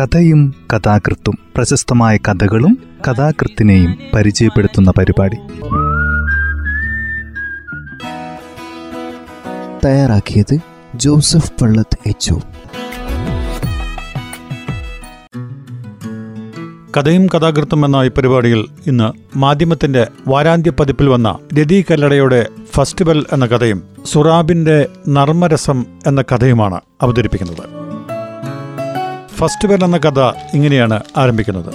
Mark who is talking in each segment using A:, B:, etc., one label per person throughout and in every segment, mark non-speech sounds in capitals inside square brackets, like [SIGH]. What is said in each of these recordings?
A: കഥയും കഥാകൃത്തും പ്രശസ്തമായ കഥകളും കഥാകൃത്തിനെയും പരിചയപ്പെടുത്തുന്ന പരിപാടി.
B: തയ്യാറാക്കിയത് ജോസഫ് പള്ളത്ത് എച്ച്
C: കഥയും കഥാകൃത്തും എന്ന ഈ പരിപാടിയിൽ ഇന്ന് മാധ്യമത്തിന്റെ വാരാന്ത്യ പതിപ്പിൽ വന്ന രതി കല്ലടയുടെ ഫെസ്റ്റിവൽ എന്ന കഥയും സുറാബിന്റെ നർമ്മരസം എന്ന കഥയുമാണ് അവതരിപ്പിക്കുന്നത്. ഫെസ്റ്റിവൽ എന്ന കഥ ഇങ്ങനെയാണ് ആരംഭിക്കുന്നത്.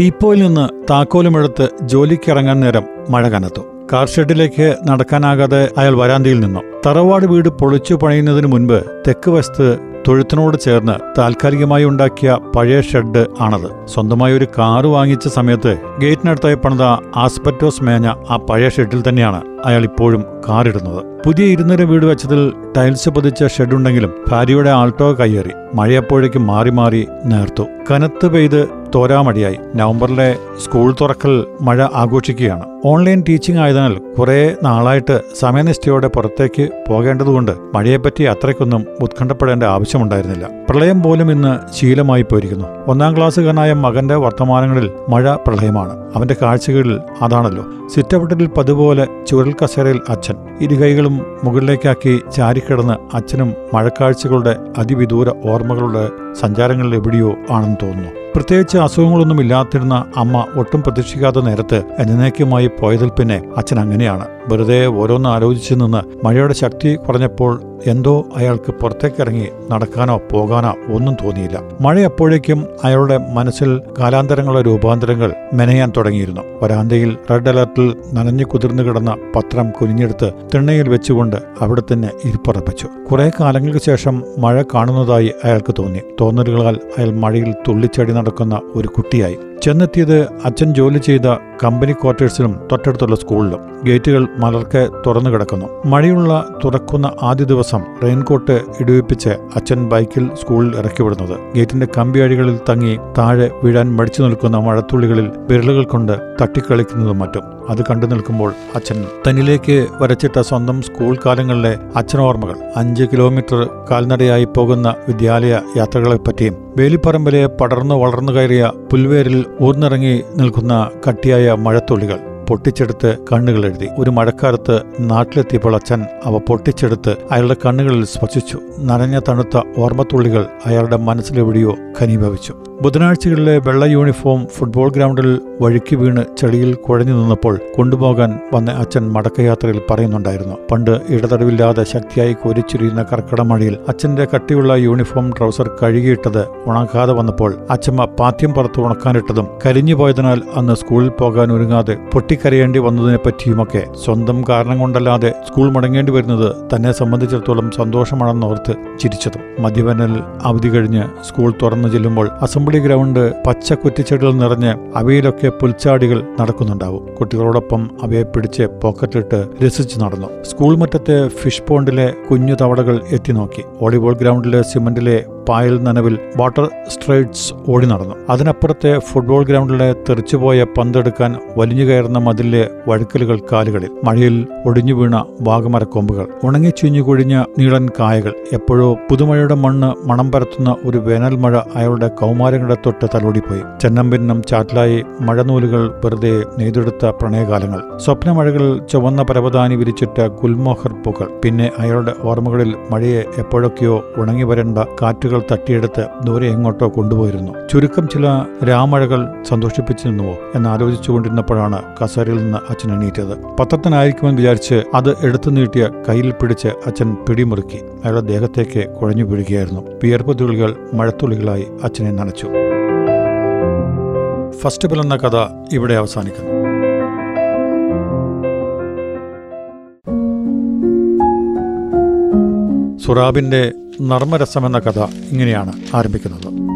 C: ടീപ്പോയിൽ നിന്ന് താക്കോലുമെടുത്ത് ജോലിക്കിറങ്ങാൻ നേരം മഴ കനത്തു. കാർ ഷെഡിലേക്ക് നടക്കാനാകാതെ അയാൾ വരാന്തയിൽ നിന്നു. തറവാട് വീട് പൊളിച്ചു പണിയുന്നതിന് മുൻപ് തെക്ക് വശത്ത് തൊഴുത്തിനോട് ചേർന്ന് താൽക്കാലികമായി ഉണ്ടാക്കിയ പഴയ ഷെഡ് ആണത്. സ്വന്തമായി ഒരു കാറ് വാങ്ങിച്ച സമയത്ത് ഗേറ്റിനടുത്തായി പണിത ആസ്പെറ്റോസ് മേഞ്ഞ ആ പഴയ ഷെഡിൽ തന്നെയാണ് അയാൾ ഇപ്പോഴും കാറിടുന്നത്. പുതിയ ഇരുനിര വീട് വെച്ചതിൽ ടൈൽസ് പതിച്ച ഷെഡുണ്ടെങ്കിലും ഭാര്യയുടെ ആൾട്ടോ കയ്യേറി. മഴയപ്പോഴേക്കും മാറി മാറി നേർത്തു. കനത്ത് പെയ്ത് തോരാമടിയായി. നവംബറിലെ സ്കൂൾ തുറക്കൽ മഴ ആഘോഷിക്കുകയാണ്. ഓൺലൈൻ ടീച്ചിങ് ആയതിനാൽ കുറേ നാളായിട്ട് സമയനിഷ്ഠയോടെ പുറത്തേക്ക് പോകേണ്ടതുകൊണ്ട് മഴയെപ്പറ്റി അത്രയ്ക്കൊന്നും ഉത്കണ്ഠപ്പെടേണ്ട ആവശ്യമുണ്ടായിരുന്നില്ല. പ്രളയം പോലും ഇന്ന് ശീലമായി പോയിരിക്കുന്നു. ഒന്നാം ക്ലാസ്സുകാരനായ മകന്റെ വർത്തമാനങ്ങളിൽ മഴ പ്രളയമാണ്. അവന്റെ കാഴ്ചകളിൽ അതാണല്ലോ. സിറ്റൗട്ടിൽ പതുപോലെ ചുരൽ കസേരയിൽ അച്ഛൻ. ഇരുകൈകളും മുകളിലേക്കാക്കി ചാരിക്കിടന്ന് അച്ഛനും മഴക്കാഴ്ചകളുടെ അതിവിദൂര ഓർമ്മകളുടെ സഞ്ചാരങ്ങളിൽ എവിടെയോ ആണെന്ന് തോന്നുന്നു. പ്രത്യേകിച്ച് അസുഖങ്ങളൊന്നും ഇല്ലാത്തിരുന്ന അമ്മ ഒട്ടും പ്രതീക്ഷിക്കാത്ത നേരത്ത് എന്നേക്കുമായി പോയതിൽ പിന്നെ അച്ഛൻ അങ്ങനെയാണ്. വെറുതെ ഓരോന്ന് ആലോചിച്ചു നിന്ന് മഴയുടെ ശക്തി കുറഞ്ഞപ്പോൾ എന്തോ അയാൾക്ക് പുറത്തേക്കിറങ്ങി നടക്കാനോ പോകാനോ ഒന്നും തോന്നിയില്ല. മഴ അപ്പോഴേക്കും അയാളുടെ മനസ്സിൽ കാലാന്തരങ്ങളുടെ രൂപാന്തരങ്ങൾ മെനയാൻ തുടങ്ങിയിരുന്നു. വരാന്തയിൽ റെഡ് അലർട്ടിൽ നനഞ്ഞു കുതിർന്നു കിടന്ന പത്രം കുനിഞ്ഞെടുത്ത് തിണ്ണയിൽ വെച്ചുകൊണ്ട് അവിടെ തന്നെ ഇരിപ്പുറപ്പിച്ചു. കുറെ കാലങ്ങൾക്ക് ശേഷം മഴ കാണുന്നതായി അയാൾക്ക് തോന്നി. തോന്നലുകളാൽ അയാൾ മഴയിൽ തുള്ളിച്ചടി നടക്കുന്ന ഒരു കുട്ടിയായി. ചെന്നെത്തിയത് അച്ഛൻ ജോലി ചെയ്ത കമ്പനി ക്വാർട്ടേഴ്സിലും തൊട്ടടുത്തുള്ള സ്കൂളിലും. ഗേറ്റുകൾ മലർക്കെ തുറന്നു കിടക്കുന്നു. മഴയുള്ള തുറക്കുന്ന ആദ്യ ദിവസം റെയിൻകോട്ട് ഇടിവിപ്പിച്ച് അച്ഛൻ ബൈക്കിൽ സ്കൂളിൽ ഇറക്കി വിടുന്നത് ഗേറ്റിന്റെ കമ്പിയഴികളിൽ തങ്ങി താഴെ വീഴാൻ മടിച്ചു നിൽക്കുന്ന മഴത്തുള്ളികളിൽ വിരലുകൾ കൊണ്ട് തട്ടിക്കളിക്കുന്നതും മറ്റും. അത് കണ്ടു നിൽക്കുമ്പോൾ അച്ഛൻ തന്നിലേക്ക് വരച്ചിട്ട സ്വന്തം സ്കൂൾ കാലങ്ങളിലെ അച്ഛനോർമ്മകൾ. അഞ്ച് കിലോമീറ്റർ കാൽനടയായി പോകുന്ന വിദ്യാലയ യാത്രകളെപ്പറ്റിയും വേലിപ്പറമ്പിലെ പടർന്നു വളർന്നു കയറിയ പുൽവേരിൽ ഊർന്നിറങ്ങി നിൽക്കുന്ന കട്ടിയായ മഴത്തുള്ളികൾ പൊട്ടിച്ചെടുത്ത് കണ്ണുകൾ എഴുതി. ഒരു മഴക്കാലത്ത് നാട്ടിലെത്തിയപ്പോൾ അച്ഛൻ അവ പൊട്ടിച്ചെടുത്ത് അയാളുടെ കണ്ണുകളിൽ സ്പർശിച്ചു. നനഞ്ഞ തണുത്ത ഓർമ്മത്തുള്ളികൾ അയാളുടെ മനസ്സിലെവിടെയോ ഖനീഭവിച്ചു. ബുധനാഴ്ചകളിലെ വെള്ള യൂണിഫോം ഫുട്ബോൾ ഗ്രൗണ്ടിൽ വഴുക്കി വീണ് ചെളിയിൽ കുഴഞ്ഞു നിന്നപ്പോൾ കൊണ്ടുപോകാൻ വന്ന അച്ഛൻ മടക്കയാത്രയിൽ പറയുന്നുണ്ടായിരുന്നു. പണ്ട് ഇടതടവില്ലാതെ ശക്തിയായി കോരിച്ചുരിയുന്ന കർക്കിട മഴയിൽ അച്ഛന്റെ കട്ടിയുള്ള യൂണിഫോം ട്രൗസർ കഴുകിയിട്ടത് ഉണക്കാതെ വന്നപ്പോൾ അച്ഛമ്മ പാത്യം പുറത്ത് ഉണക്കാനിട്ടതും കരിഞ്ഞു പോയതിനാൽ അന്ന് സ്കൂളിൽ പോകാൻ ഒരുങ്ങാതെ പൊട്ടിക്കരയേണ്ടി വന്നതിനെപ്പറ്റിയുമൊക്കെ സ്വന്തം കാരണം കൊണ്ടല്ലാതെ സ്കൂൾ മടങ്ങേണ്ടി വരുന്നത് തന്നെ സംബന്ധിച്ചിടത്തോളം സന്തോഷമാണെന്നോർത്ത് ചിരിച്ചതും. മദ്യപനൽ അവധി കഴിഞ്ഞ് സ്കൂൾ തുറന്നു ചെല്ലുമ്പോൾ അസംബ്ലി ഗ്രൗണ്ട് പച്ച കുറ്റിച്ചെടികൾ നിറഞ്ഞ് അവയിലൊക്കെ പുൽച്ചാടികൾ നടക്കുന്നുണ്ടാവും. കുട്ടികളോടൊപ്പം അവയെ പിടിച്ച് പോക്കറ്റിലിട്ട് രസിച്ചു നടന്നു. സ്കൂൾ മുറ്റത്തെ ഫിഷ് പോണ്ടിലെ കുഞ്ഞു തവളകൾ എത്തി നോക്കി. വോളിബോൾ ഗ്രൗണ്ടിലെ സിമന്റിലെ പായൽ നനവിൽ വാട്ടർ സ്ട്രൈറ്റ്സ് ഓടി നടന്നു. അതിനപ്പുറത്തെ ഫുട്ബോൾ ഗ്രൗണ്ടിലെ തെറിച്ചുപോയ പന്തെടുക്കാൻ വലിഞ്ഞു കയറുന്ന മതിലിലെ വഴുക്കലുകൾ കാലുകളിൽ. മഴയിൽ ഒടിഞ്ഞു വീണ വാഗമരക്കൊമ്പുകൾ ഉണങ്ങി ചീഞ്ഞു കൊഴിഞ്ഞ നീളൻ കായകൾ. എപ്പോഴോ പുതുമഴയുടെ മണ്ണ് മണം പരത്തുന്ന ഒരു വേനൽ മഴ അയാളുടെ കൗമാരങ്ങളുടെ തൊട്ട് തലോടിപ്പോയി. ചെന്നമ്പിന്നം ചാറ്റലായി മഴനൂലുകൾ വെറുതെ നെയ്തെടുത്ത പ്രണയകാലങ്ങൾ. സ്വപ്നമഴകൾ ചുവന്ന പരവതാനി വിരിച്ചിട്ട ഗുൽമോഹർ പൂക്കൾ. പിന്നെ അയാളുടെ ഓർമ്മകളിൽ മഴയെ എപ്പോഴൊക്കെയോ ഉണങ്ങി വരേണ്ട കാറ്റുകൾ തട്ടിയെടുത്ത് ദൂരെ എങ്ങോട്ടോ കൊണ്ടുപോയിരുന്നു. ചുരുക്കം ചില രാമഴകൾ സന്തോഷിപ്പിച്ചു നിന്നുവോ എന്നാലോചിച്ചുകൊണ്ടിരുന്നപ്പോഴാണ് കസേരയിൽ നിന്ന് അച്ഛൻ എണീറ്റത്. പത്രത്തിനായിരിക്കുമെന്ന് വിചാരിച്ച് അത് എടുത്തു നീട്ടിയ കയ്യിൽ പിടിച്ച് അച്ഛൻ പിടിമുറുക്കി. അയാളുടെ ദേഹത്തേക്ക് കുഴഞ്ഞു വീഴുകയായിരുന്നു. വിയർപ്പ് തുള്ളികൾ മഴത്തുള്ളികളായി അച്ഛനെ നനച്ചു. ഫസ്റ്റ് ബിൽ എന്ന കഥ ഇവിടെ അവസാനിക്കുന്നു. സുറാബിന്റെ നർമ്മരസമെന്ന കഥ ഇങ്ങനെയാണ് ആരംഭിക്കുന്നത്.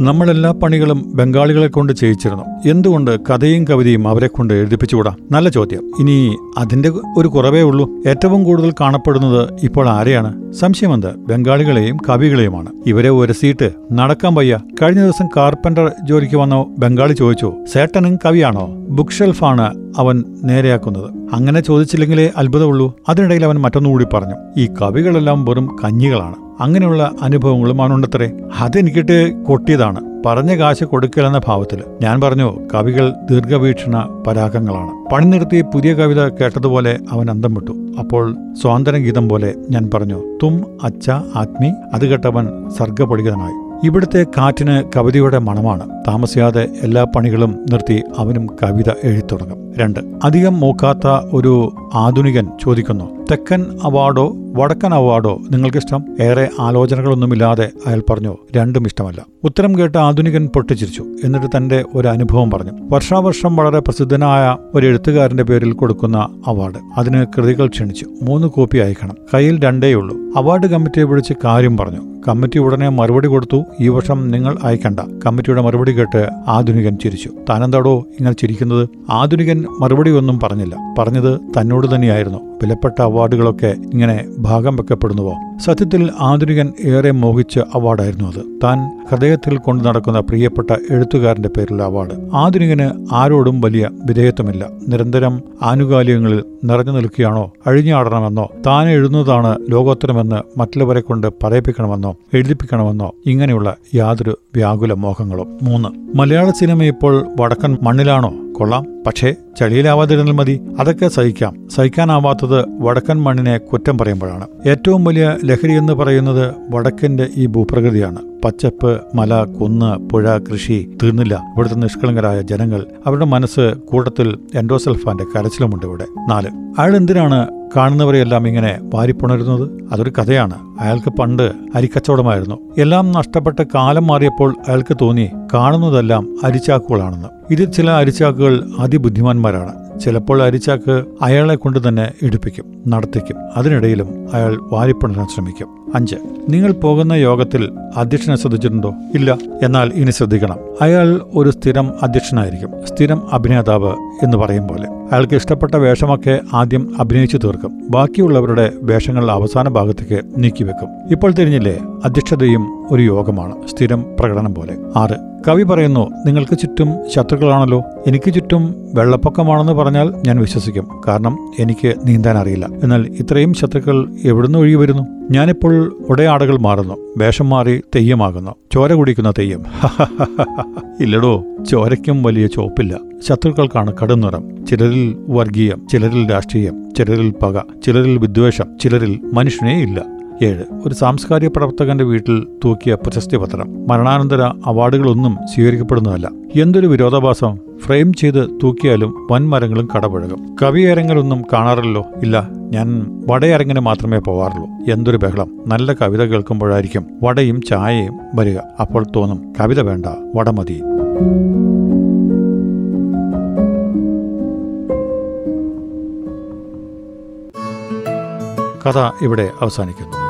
C: നമ്മളെല്ലാ പണികളും ബംഗാളികളെ കൊണ്ട് ചെയ്യിച്ചിരുന്നു. എന്തുകൊണ്ട് കഥയും കവിതയും അവരെ കൊണ്ട് എഴുതിപ്പിച്ചുകൂടാ? നല്ല ചോദ്യം. ഇനി അതിന്റെ ഒരു കുറവേ ഉള്ളൂ. ഏറ്റവും കൂടുതൽ കാണപ്പെടുന്നത് ഇപ്പോൾ ആരെയാണ്? സംശയമെന്ത്? ബംഗാളികളെയും കവികളെയുമാണ്. ഇവരെ ഉരസിയിട്ട് നടക്കാൻ വയ്യ. കഴിഞ്ഞ ദിവസം കാർപ്പന്റർ ജോലിക്ക് വന്ന ബംഗാളി ചോദിച്ചു സേട്ടനും കവിയാണോ? ബുക്ക് ഷെൽഫാണ് അവൻ നേരെയാക്കുന്നത്. അങ്ങനെ ചോദിച്ചില്ലെങ്കിലേ അത്ഭുതമുള്ളൂ. അതിനിടയിൽ അവൻ മറ്റൊന്നുകൂടി പറഞ്ഞു. ഈ കവികളെല്ലാം വെറും കഞ്ഞികളാണ്. അങ്ങനെയുള്ള അനുഭവങ്ങളും ഉണ്ടത്രേ അതെനിക്കിട്ട് കൊട്ടിയതാണ്. പറഞ്ഞ കാശ് കൊടുക്കലെന്ന ഭാവത്തിൽ ഞാൻ പറഞ്ഞു കവികൾ ദീർഘവീക്ഷണ പരാഗങ്ങളാണ്. പണി നിർത്തി പുതിയ കവിത കേട്ടതുപോലെ അവൻ അന്തം വിട്ടു. അപ്പോൾ സ്വാതന്ത്ര്യ ഗീതം പോലെ ഞാൻ പറഞ്ഞു തും അച്ഛ ആത്മി അത് കേട്ടവൻ സർഗപൊടികനായി ഇവിടുത്തെ കാറ്റിന് കവിതയുടെ മണമാണ്. താമസിയാതെ എല്ലാ പണികളും നിർത്തി അവനും കവിത എഴുതിത്തുടങ്ങും. രണ്ട്. അധികം മൂക്കാത്ത ഒരു ആധുനികൻ ചോദിക്കുന്നു തെക്കൻ അവാർഡോ വടക്കൻ അവാർഡോ നിങ്ങൾക്കിഷ്ടം? ഏറെ ആലോചനകളൊന്നുമില്ലാതെ അയാൾ പറഞ്ഞു രണ്ടും ഇഷ്ടമല്ല. ഉത്തരം കേട്ട ആധുനികൻ പൊട്ടിച്ചിരിച്ചു. എന്നിട്ട് തന്റെ ഒരു അനുഭവം പറഞ്ഞു. വർഷാവർഷം വളരെ പ്രസിദ്ധനായ ഒരു എഴുത്തുകാരന്റെ പേരിൽ കൊടുക്കുന്ന അവാർഡ്. അതിന് കൃതികൾ ക്ഷണിച്ചു. മൂന്ന് കോപ്പി അയക്കണം. കയ്യിൽ രണ്ടേ ഉള്ളൂ. അവാർഡ് കമ്മിറ്റിയെ വിളിച്ച് കാര്യം പറഞ്ഞു. കമ്മിറ്റി ഉടനെ മറുപടി കൊടുത്തു. ഈ വർഷം നിങ്ങൾ അയക്കണ്ട. കമ്മിറ്റിയുടെ മറുപടി കേട്ട് ആധുനികൻ ചിരിച്ചു. താനെന്താടോ ഇങ്ങനെ ചിരിക്കുന്നത്? ആധുനികൻ മറുപടി ഒന്നും പറഞ്ഞില്ല. പറഞ്ഞത് തന്നോട് തന്നെയായിരുന്നു. വിലപ്പെട്ട അവാർഡുകളൊക്കെ ഇങ്ങനെ ഭാഗം വെക്കപ്പെടുന്നുവോ? സത്യത്തിൽ ആധുനികൻ ഏറെ മോഹിച്ച അവാർഡായിരുന്നു അത്. താൻ ഹൃദയത്തിൽ കൊണ്ടു നടക്കുന്ന പ്രിയപ്പെട്ട എഴുത്തുകാരന്റെ പേരിലുള്ള അവാർഡ്. ആധുനികന് ആരോടും വലിയ വിധേയത്വമില്ല. നിരന്തരം ആനുകാലികങ്ങളിൽ നിറഞ്ഞു നിൽക്കുകയാണോ? അഴിഞ്ഞാടണമെന്നോ? താൻ എഴുതുന്നതാണ് ലോകോത്തരമെന്ന് മറ്റുള്ളവരെ കൊണ്ട് പറയിപ്പിക്കണമെന്നോ എഴുതിപ്പിക്കണമെന്നോ? ഇങ്ങനെയുള്ള യാതൊരു വ്യാകുല മോഹങ്ങളും മൂന്ന്. മലയാള സിനിമ ഇപ്പോൾ വടക്കൻ മണ്ണിലാണോ? കൊള്ളാം. പക്ഷേ ചളിയിലാവാതിരുന്നാൽ മതി. അതൊക്കെ സഹിക്കാം. സഹിക്കാനാവാത്തത് വടക്കൻ മണ്ണിനെ കുറ്റം പറയുമ്പോഴാണ്. ഏറ്റവും വലിയ ലഹരി എന്ന് പറയുന്നത് വടക്കന്റെ ഈ ഭൂപ്രകൃതിയാണ്. പച്ചപ്പ് മല കുന്ന് പുഴ കൃഷി തീർന്നില്ല. ഇവിടുത്തെ നിഷ്കളങ്കരായ ജനങ്ങൾ അവരുടെ മനസ്സ് കൂട്ടത്തിൽ എൻഡോസൽഫാന്റെ കരച്ചിലുമുണ്ട് ഇവിടെ. നാല്. അയാൾ എന്തിനാണ് കാണുന്നവരെയെല്ലാം ഇങ്ങനെ വാരിപ്പുണരുന്നത്? അതൊരു കഥയാണ്. അയാൾക്ക് പണ്ട് അരിക്കച്ചവടമായിരുന്നു. എല്ലാം നഷ്ടപ്പെട്ട കാലം മാറിയപ്പോൾ അയാൾക്ക് തോന്നി കാണുന്നതെല്ലാം അരിച്ചാക്കുകളാണെന്ന്. ഇതിൽ ചില അരിച്ചാക്കുകൾ അതിബുദ്ധിമാന്മാരാണ് ചിലപ്പോൾ അരിച്ചാക്ക് അയാളെ കൊണ്ട് തന്നെ ഇടിപ്പിക്കും നടത്തിക്കും. അതിനിടയിലും അയാൾ വാരിപ്പണരാൻ ശ്രമിക്കും. അഞ്ച് നിങ്ങൾ പോകുന്ന യോഗത്തിൽ അധ്യക്ഷനെ ശ്രദ്ധിച്ചിട്ടുണ്ടോ? ഇല്ല. എന്നാൽ ഇനി ശ്രദ്ധിക്കണം. അയാൾ ഒരു സ്ഥിരം അധ്യക്ഷനായിരിക്കും സ്ഥിരം അഭിനേതാവ് എന്ന് പറയും പോലെ. അയാൾക്ക് ഇഷ്ടപ്പെട്ട വേഷമൊക്കെ ആദ്യം അഭിനയിച്ചു തീർക്കും. ബാക്കിയുള്ളവരുടെ വേഷങ്ങൾ അവസാന ഭാഗത്തേക്ക് നീക്കിവെക്കും ഇപ്പോൾ തിരിഞ്ഞില്ലേ? അധ്യക്ഷതയും ഒരു യോഗമാണ് സ്ഥിരം പ്രകടനം പോലെ. ആറ് കവി പറയുന്നു നിങ്ങൾക്ക് ചുറ്റും ശത്രുക്കളാണല്ലോ. എനിക്ക് ചുറ്റും വെള്ളപ്പൊക്കമാണെന്ന് പറഞ്ഞാൽ ഞാൻ വിശ്വസിക്കും. കാരണം എനിക്ക് നീന്താൻ അറിയില്ല. എന്നാൽ ഇത്രയും ശത്രുക്കൾ എവിടുന്ന് ഒഴുകി വരുന്നു? ഞാനിപ്പോൾ ഉടയാടകൾ മാറുന്നു. വേഷം മാറി തെയ്യമാകുന്നു. ചോര കുടിക്കുന്ന തെയ്യം. [LAUGHS] ഇല്ലടോ ചോരയ്ക്കും വലിയ ചോപ്പില്ല ശത്രുക്കൾക്കാണ് കടും നിറം ചിലരിൽ വർഗീയം ചിലരിൽ രാഷ്ട്രീയം ചിലരിൽ പക ചിലരിൽ വിദ്വേഷം ചിലരിൽ മനുഷ്യനേ ഇല്ല ഏഴ്. ഒരു സാംസ്കാരിക പ്രവർത്തകന്റെ വീട്ടിൽ തൂക്കിയ പ്രശസ്തി പത്രം. മരണാനന്തര അവാർഡുകളൊന്നും സ്വീകരിക്കപ്പെടുന്നതല്ല. എന്തൊരു വിരോധാഭാസം. ഫ്രെയിം ചെയ്ത് തൂക്കിയാലും വൻമരങ്ങളും കടപുഴകും. കവിയരങ്ങലൊന്നും കാണാറില്ലല്ലോ. ഇല്ല ഞാൻ വടയരങ്ങിന് മാത്രമേ പോവാറുള്ളൂ. എന്തൊരു ബഹളം. നല്ല കവിത കേൾക്കുമ്പോഴായിരിക്കും വടയും ചായയും വരിക. അപ്പോൾ തോന്നും കവിത വേണ്ട വട മതി. കഥ ഇവിടെ അവസാനിക്കുന്നു.